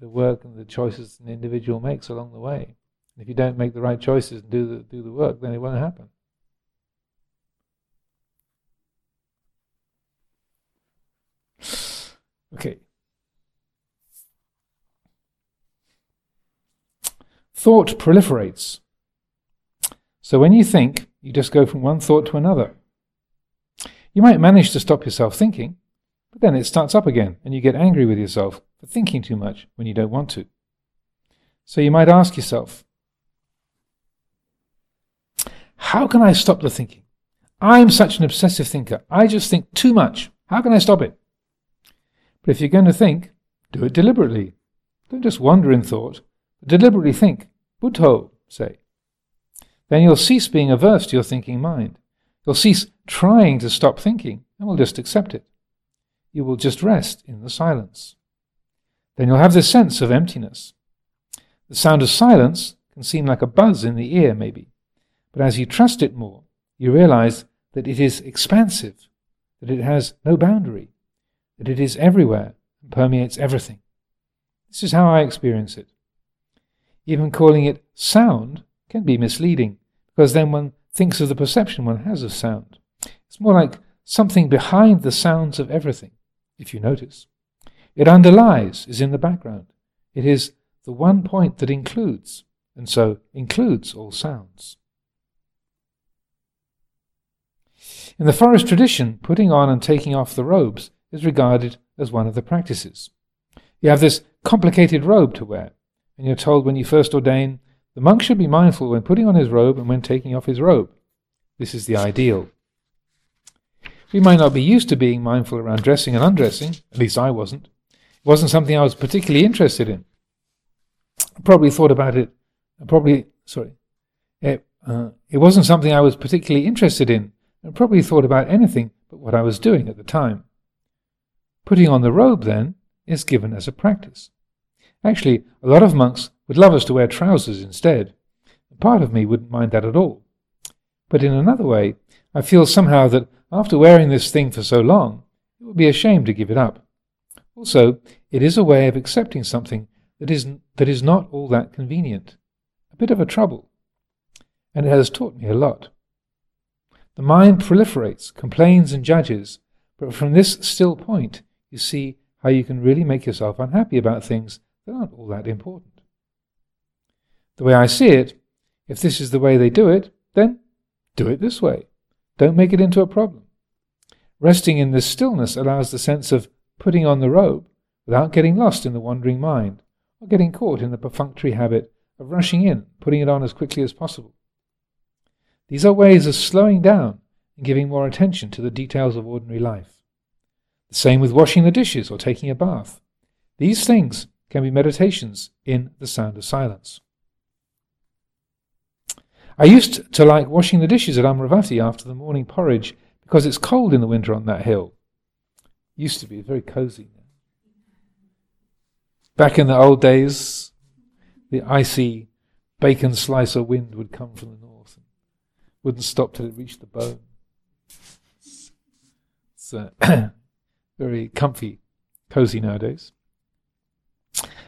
the work and the choices an individual makes along the way. If you don't make the right choices and do the, do the work, then it won't happen. Okay. Thought proliferates. So when you think, you just go from one thought to another. You might manage to stop yourself thinking, but then it starts up again and you get angry with yourself for thinking too much when you don't want to. So you might ask yourself, how can I stop the thinking? I'm such an obsessive thinker. I just think too much. How can I stop it? But if you're going to think, do it deliberately. Don't just wander in thought, deliberately think. Buddho, say. Then you'll cease being averse to your thinking mind. You'll cease trying to stop thinking and will just accept it. You will just rest in the silence. Then you'll have this sense of emptiness. The sound of silence can seem like a buzz in the ear, maybe, but as you trust it more, you realize that it is expansive, that it has no boundary, that it is everywhere and permeates everything. This is how I experience it. Even calling it sound can be misleading, because then one thinks of the perception one has of sound. It's more like something behind the sounds of everything, if you notice. It underlies, is in the background. It is the one point that includes, and so includes all sounds. In the forest tradition, putting on and taking off the robes is regarded as one of the practices. You have this complicated robe to wear, and you're told when you first ordain, the monk should be mindful when putting on his robe and when taking off his robe. This is the ideal. We might not be used to being mindful around dressing and undressing, at least I wasn't. It wasn't something I was particularly interested in. I probably thought about it, I probably, sorry, it, uh, it wasn't something I was particularly interested in, and probably thought about anything but what I was doing at the time. Putting on the robe, then, is given as a practice. Actually, a lot of monks would love us to wear trousers instead. Part of me wouldn't mind that at all. But in another way, I feel somehow that after wearing this thing for so long, it would be a shame to give it up. Also, it is a way of accepting something that is, that is not all that convenient, a bit of a trouble. And it has taught me a lot. The mind proliferates, complains, and judges, but from this still point, you see how you can really make yourself unhappy about things that aren't all that important. The way I see it, if this is the way they do it, then do it this way. Don't make it into a problem. Resting in this stillness allows the sense of putting on the robe without getting lost in the wandering mind or getting caught in the perfunctory habit of rushing in, putting it on as quickly as possible. These are ways of slowing down and giving more attention to the details of ordinary life. The same with washing the dishes or taking a bath. These things can be meditations in the sound of silence. I used to like washing the dishes at Amaravati after the morning porridge because it's cold in the winter on that hill. Used to be very cozy. Back in the old days, the icy bacon slicer wind would come from the north and wouldn't stop till it reached the bone. It's uh, [clears throat] very comfy, cozy nowadays.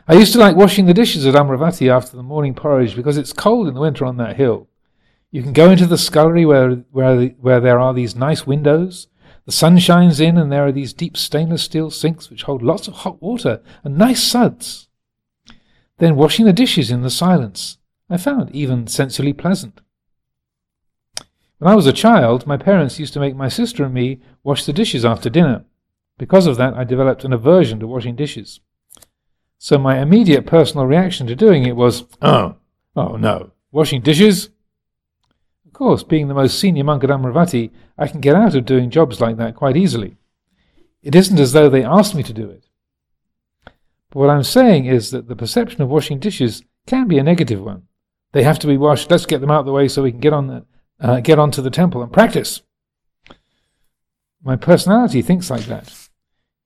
I used to like washing the dishes at Amaravati after the morning porridge because it's cold in the winter on that hill. You can go into the scullery where, where, where there are these nice windows. The sun shines in, and there are these deep stainless steel sinks which hold lots of hot water and nice suds. Then washing the dishes in the silence, I found even sensually pleasant. When I was a child, my parents used to make my sister and me wash the dishes after dinner. Because of that, I developed an aversion to washing dishes. So my immediate personal reaction to doing it was, [clears throat] oh, oh no, washing dishes? Of course, being the most senior monk at Amaravati, I can get out of doing jobs like that quite easily. It isn't as though they asked me to do it. But what I'm saying is that the perception of washing dishes can be a negative one. They have to be washed. Let's get them out of the way so we can get on the, uh, get onto the temple and practice. My personality thinks like that.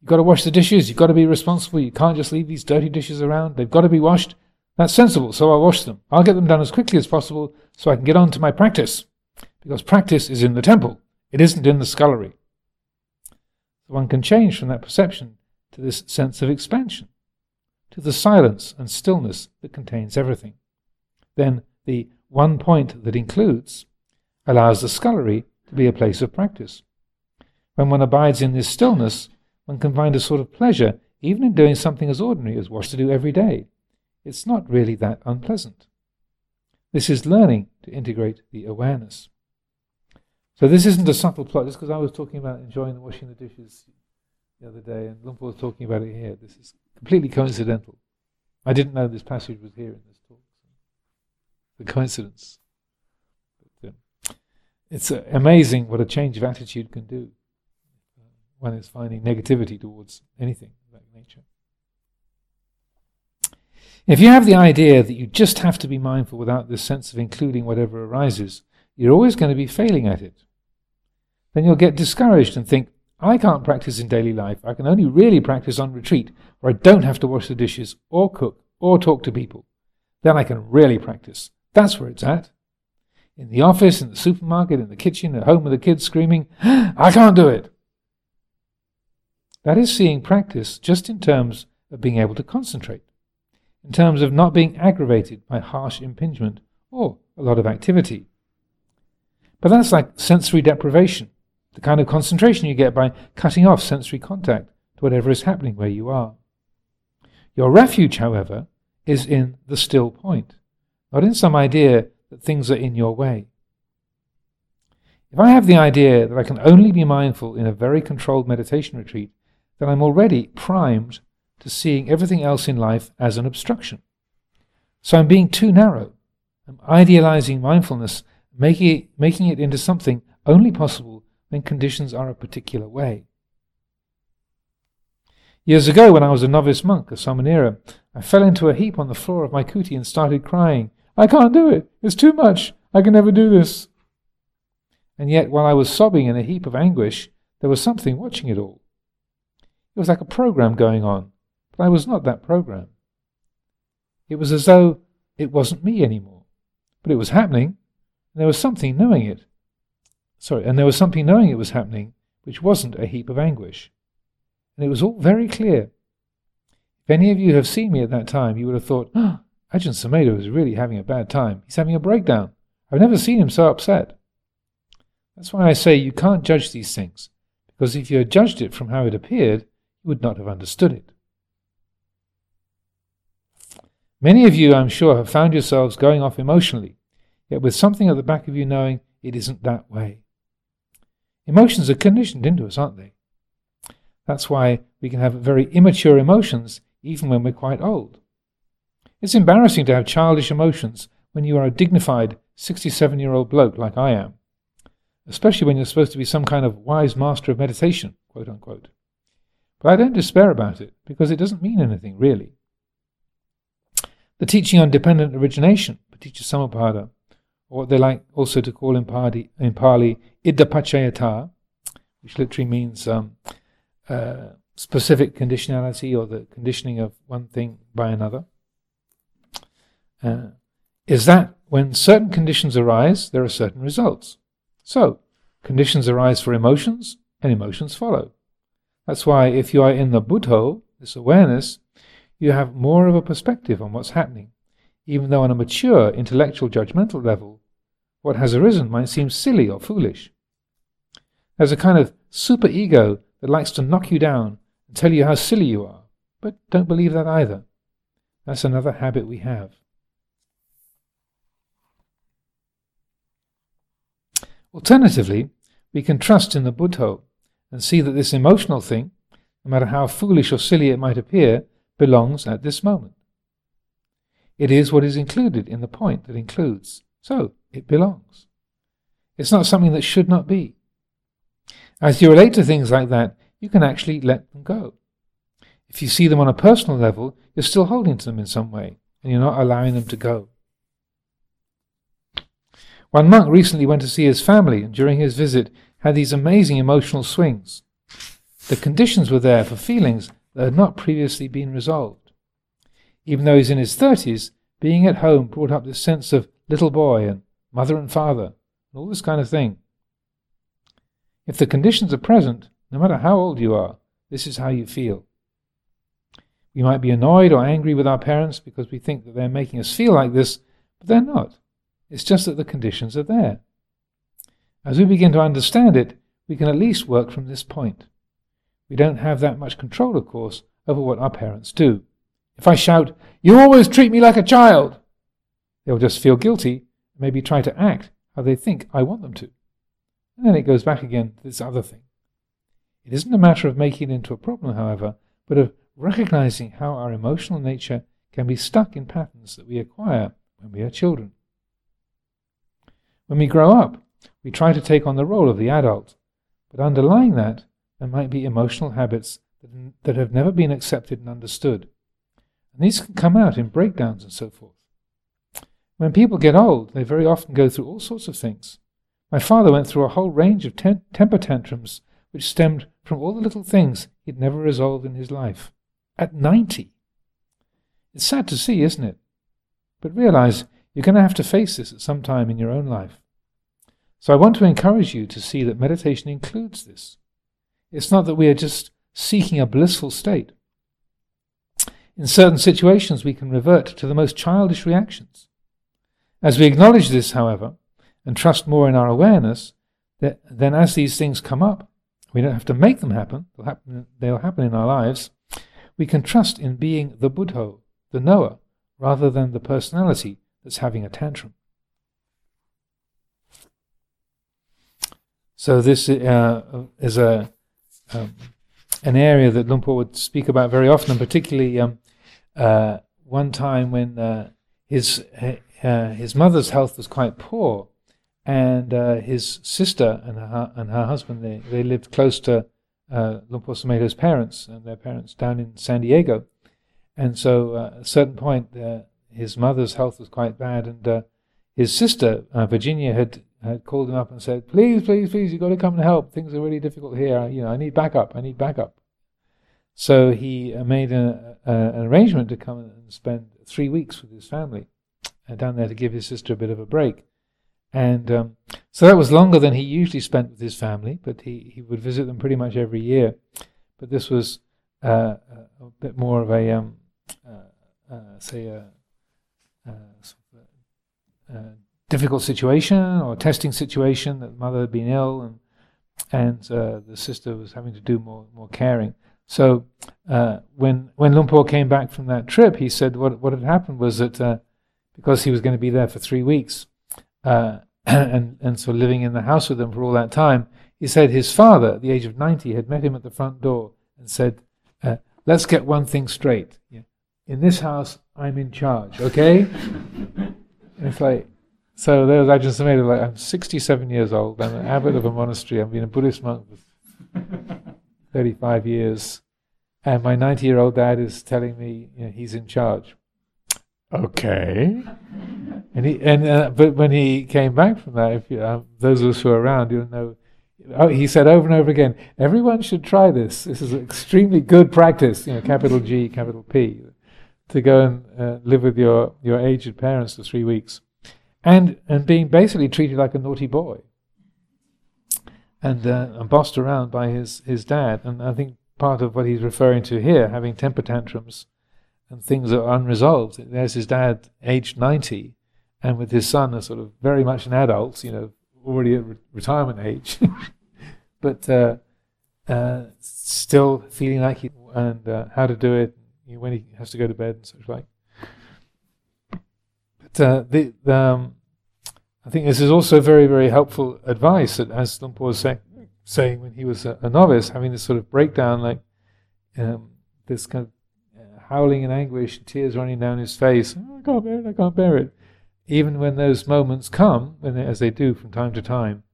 You've got to wash the dishes. You've got to be responsible. You can't just leave these dirty dishes around. They've got to be washed. That's sensible, so I'll wash them. I'll get them done as quickly as possible so I can get on to my practice. Because practice is in the temple, it isn't in the scullery. One can change from that perception to this sense of expansion, to the silence and stillness that contains everything. Then the one point that includes allows the scullery to be a place of practice. When one abides in this stillness, one can find a sort of pleasure even in doing something as ordinary as what to do every day it's not really that unpleasant. This is learning to integrate the awareness. So this isn't a subtle plot, just because I was talking about enjoying washing the dishes the other day, and Luang was talking about it here. This is completely coincidental. I didn't know this passage was here in this talk. The coincidence. But, um, it's uh, amazing what a change of attitude can do when it's finding negativity towards anything of that nature. If you have the idea that you just have to be mindful without this sense of including whatever arises, you're always going to be failing at it. then you'll get discouraged and think, I can't practice in daily life. I can only really practice on retreat, where I don't have to wash the dishes, or cook, or talk to people. Then I can really practice. That's where it's at. In the office, in the supermarket, in the kitchen, at home with the kids screaming, I can't do it. That is seeing practice just in terms of being able to concentrate, in terms of not being aggravated by harsh impingement or a lot of activity. But that's like sensory deprivation, the kind of concentration you get by cutting off sensory contact to whatever is happening where you are. Your refuge, however, is in the still point, not in some idea that things are in your way. If I have the idea that I can only be mindful in a very controlled meditation retreat, then I'm already primed to seeing everything else in life as an obstruction. So I'm being too narrow. I'm idealizing mindfulness, making it, making it into something only possible when conditions are a particular way. Years ago, when I was a novice monk, a samanera, I fell into a heap on the floor of my kuti and started crying. I can't do it. It's too much. I can never do this. And yet, while I was sobbing in a heap of anguish, there was something watching it all. It was like a program going on, but I was not that program. It was as though it wasn't me anymore, but it was happening, and there was something knowing it. Sorry, and there was something knowing it was happening, which wasn't a heap of anguish. And it was all very clear. If any of you have seen me at that time, you would have thought, oh, Ajahn Sumedho is really having a bad time. He's having a breakdown. I've never seen him so upset. That's why I say you can't judge these things, because if you had judged it from how it appeared, would not have understood it. Many of you, I'm sure, have found yourselves going off emotionally, yet with something at the back of you knowing it isn't that way. Emotions are conditioned into us, aren't they? That's why we can have very immature emotions even when we're quite old. It's embarrassing to have childish emotions when you are a dignified 67 year old bloke like I am, especially when you're supposed to be some kind of wise master of meditation, quote unquote. But I don't despair about it, because it doesn't mean anything, really. The teaching on dependent origination, Paticca Samuppada, or what they like also to call in Pali, in Pali which literally means um, uh, specific conditionality or the conditioning of one thing by another, uh, is that when certain conditions arise, there are certain results. So, conditions arise for emotions, and emotions follow. That's why if you are in the Buddho, this awareness, you have more of a perspective on what's happening, even though on a mature intellectual judgmental level, what has arisen might seem silly or foolish. There's a kind of super ego that likes to knock you down and tell you how silly you are, but don't believe that either. That's another habit we have. Alternatively, we can trust in the Buddho and see that this emotional thing, no matter how foolish or silly it might appear, belongs at this moment. It is what is included in the point that includes, so it belongs. It's not something that should not be. As you relate to things like that, you can actually let them go. If you see them on a personal level, you're still holding to them in some way, and you're not allowing them to go. One monk recently went to see his family, and during his visit, had these amazing emotional swings. The conditions were there for feelings that had not previously been resolved. Even though he's in his thirties, being at home brought up this sense of little boy and mother and father, and all this kind of thing. If the conditions are present, no matter how old you are, this is how you feel. We might be annoyed or angry with our parents because we think that they're making us feel like this, but they're not. It's just that the conditions are there. As we begin to understand it, we can at least work from this point. We don't have that much control, of course, over what our parents do. If I shout, You always treat me like a child, they'll just feel guilty and maybe try to act how they think I want them to. And then it goes back again to this other thing. It isn't a matter of making it into a problem, however, but of recognizing how our emotional nature can be stuck in patterns that we acquire when we are children. When we grow up, we try to take on the role of the adult, but underlying that, there might be emotional habits that, have never been accepted and understood. And these can come out in breakdowns and so forth. When people get old, they very often go through all sorts of things. My father went through a whole range of ten- temper tantrums which stemmed from all the little things he'd never resolved in his life. At 90. It's sad to see, isn't it? But realize you're going to have to face this at some time in your own life. So I want to encourage you to see that meditation includes this. It's not that we are just seeking a blissful state. In certain situations, we can revert to the most childish reactions. As we acknowledge this, however, and trust more in our awareness, that then as these things come up, we don't have to make them happen, they'll happen, they'll happen in our lives. We can trust in being the Buddha, the knower, rather than the personality that's having a tantrum. So this uh, is a um, an area that Luang Por would speak about very often, and particularly um, uh, one time when uh, his uh, his mother's health was quite poor, and uh, his sister and her and her husband they, they lived close to uh, Luang Por parents and their parents down in San Diego, and so uh, at a certain point his mother's health was quite bad, and his sister Virginia had had called him up and said, "Please, please, please, you've got to come and help. Things are really difficult here. You know, I need backup. I need backup." So he uh, made a, a, an arrangement to come and spend three weeks with his family uh, down there to give his sister a bit of a break. And um, so that was longer than he usually spent with his family, but he, he would visit them pretty much every year. But this was uh, a bit more of a, um, uh, uh, say, a, a, difficult situation or testing situation that the mother had been ill and and uh, the sister was having to do more more caring. So uh, when when Luang Por came back from that trip, he said what what had happened was that uh, because he was going to be there for three weeks, uh, [clears throat] and and so living in the house with them for all that time, he said his father, at the age of ninety, had met him at the front door and said, uh, "Let's get one thing straight. In this house, I'm in charge. Okay." [laughs] and it's like. So there was Ajahn Sumedho, like, I'm 67 years old, I'm an abbot of a monastery, I've been a Buddhist monk for [laughs] 35 years, and my 90 year old dad is telling me you know, he's in charge. Okay. And he and uh, but when he came back from that, if you, um, those of us who are around, you'll know. Oh, he said over and over again, everyone should try this. This is extremely good practice, you know, capital G, capital P, to go and uh, live with your, your aged parents for three weeks, and and being basically treated like a naughty boy and, uh, and bossed around by his, his dad. And I think part of what he's referring to here, having temper tantrums and things that are unresolved. There's his dad, aged 90, and with his son, a sort of very much an adult, you know, already at re- retirement age, [laughs] but uh, uh, still feeling like he and uh, how to do it when he has to go to bed and such like. Uh, the, the um, I think this is also very, very helpful advice that, as Luang Por was say, saying when he was a, a, novice, having this sort of breakdown, like um, this kind of uh, howling in anguish, tears running down his face. Oh, I can't bear it, I can't bear it. Even when those moments come, when they, as they do from time to time,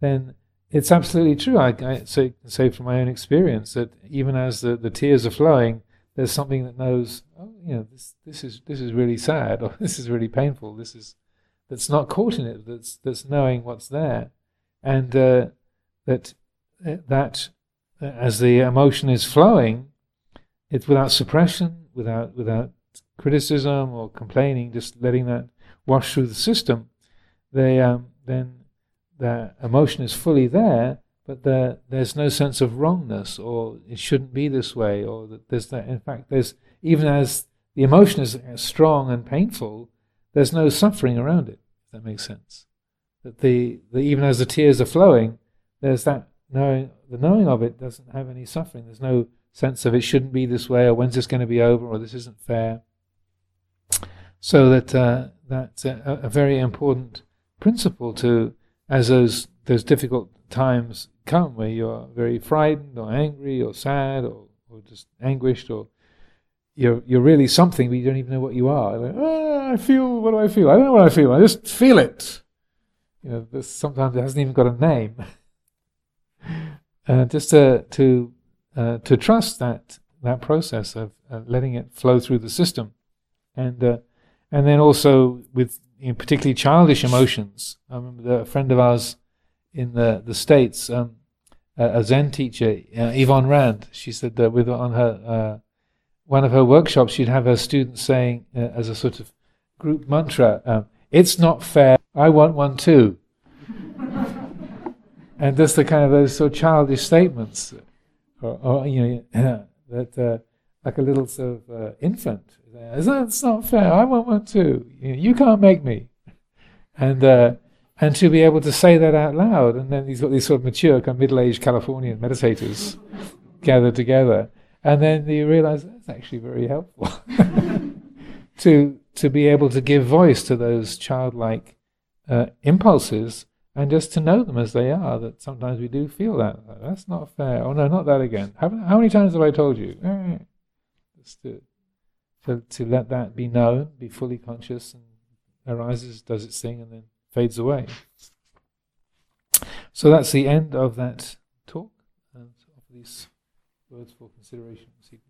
then it's absolutely true. I, I say, say from my own experience that even as the, the tears are flowing, there's something that knows, oh, you know, this, this is this is really sad, or [laughs] this is really painful. This is that's not caught in it, that's that's knowing what's there, and uh, that that as the emotion is flowing, it's without suppression, without without criticism or complaining, just letting that wash through the system. They um, then the emotion is fully there, but the, there's no sense of wrongness or it shouldn't be this way or that there's that. In fact, there's even as the emotion is strong and painful, there's no suffering around it, if that makes sense. That the, the even as the tears are flowing, there's that knowing, the knowing of it doesn't have any suffering. There's no sense of it shouldn't be this way, or when's this going to be over, or this isn't fair. So that uh, that's a, a, very important principle to, as those those difficult times come, where you're very frightened, or angry, or sad, or, or just anguished, or you're you're really something, but you don't even know what you are. Like, oh, I feel. What do I feel? I don't know what I feel. I just feel it. You know, this, sometimes it hasn't even got a name. [laughs] uh, just to to uh, to trust that that process of uh, letting it flow through the system, and uh, and then also with you know, particularly childish emotions. I remember a friend of ours in the the states. Um, a Zen teacher, uh, Yvonne Rand, she said that with on her uh, one of her workshops, she'd have her students saying uh, as a sort of group mantra, um, "It's not fair. I want one too." [laughs] and just the kind of those sort of childish statements, or, or you know, [clears throat] that uh, like a little sort of uh, infant. It's not fair. I want one too. You, you can't make me. And uh, and to be able to say that out loud, and then he's got these sort of mature, kind of middle-aged Californian meditators gathered together, and then you realize that's actually very helpful [laughs] to to be able to give voice to those childlike uh, impulses and just to know them as they are. That sometimes we do feel that that's not fair. Oh no, not that again. How, how many times have I told you? Eh, just to, to to let that be known, be fully conscious, and arises, does its thing, and then fades away. So that's the end of that talk and of these words for consideration this evening.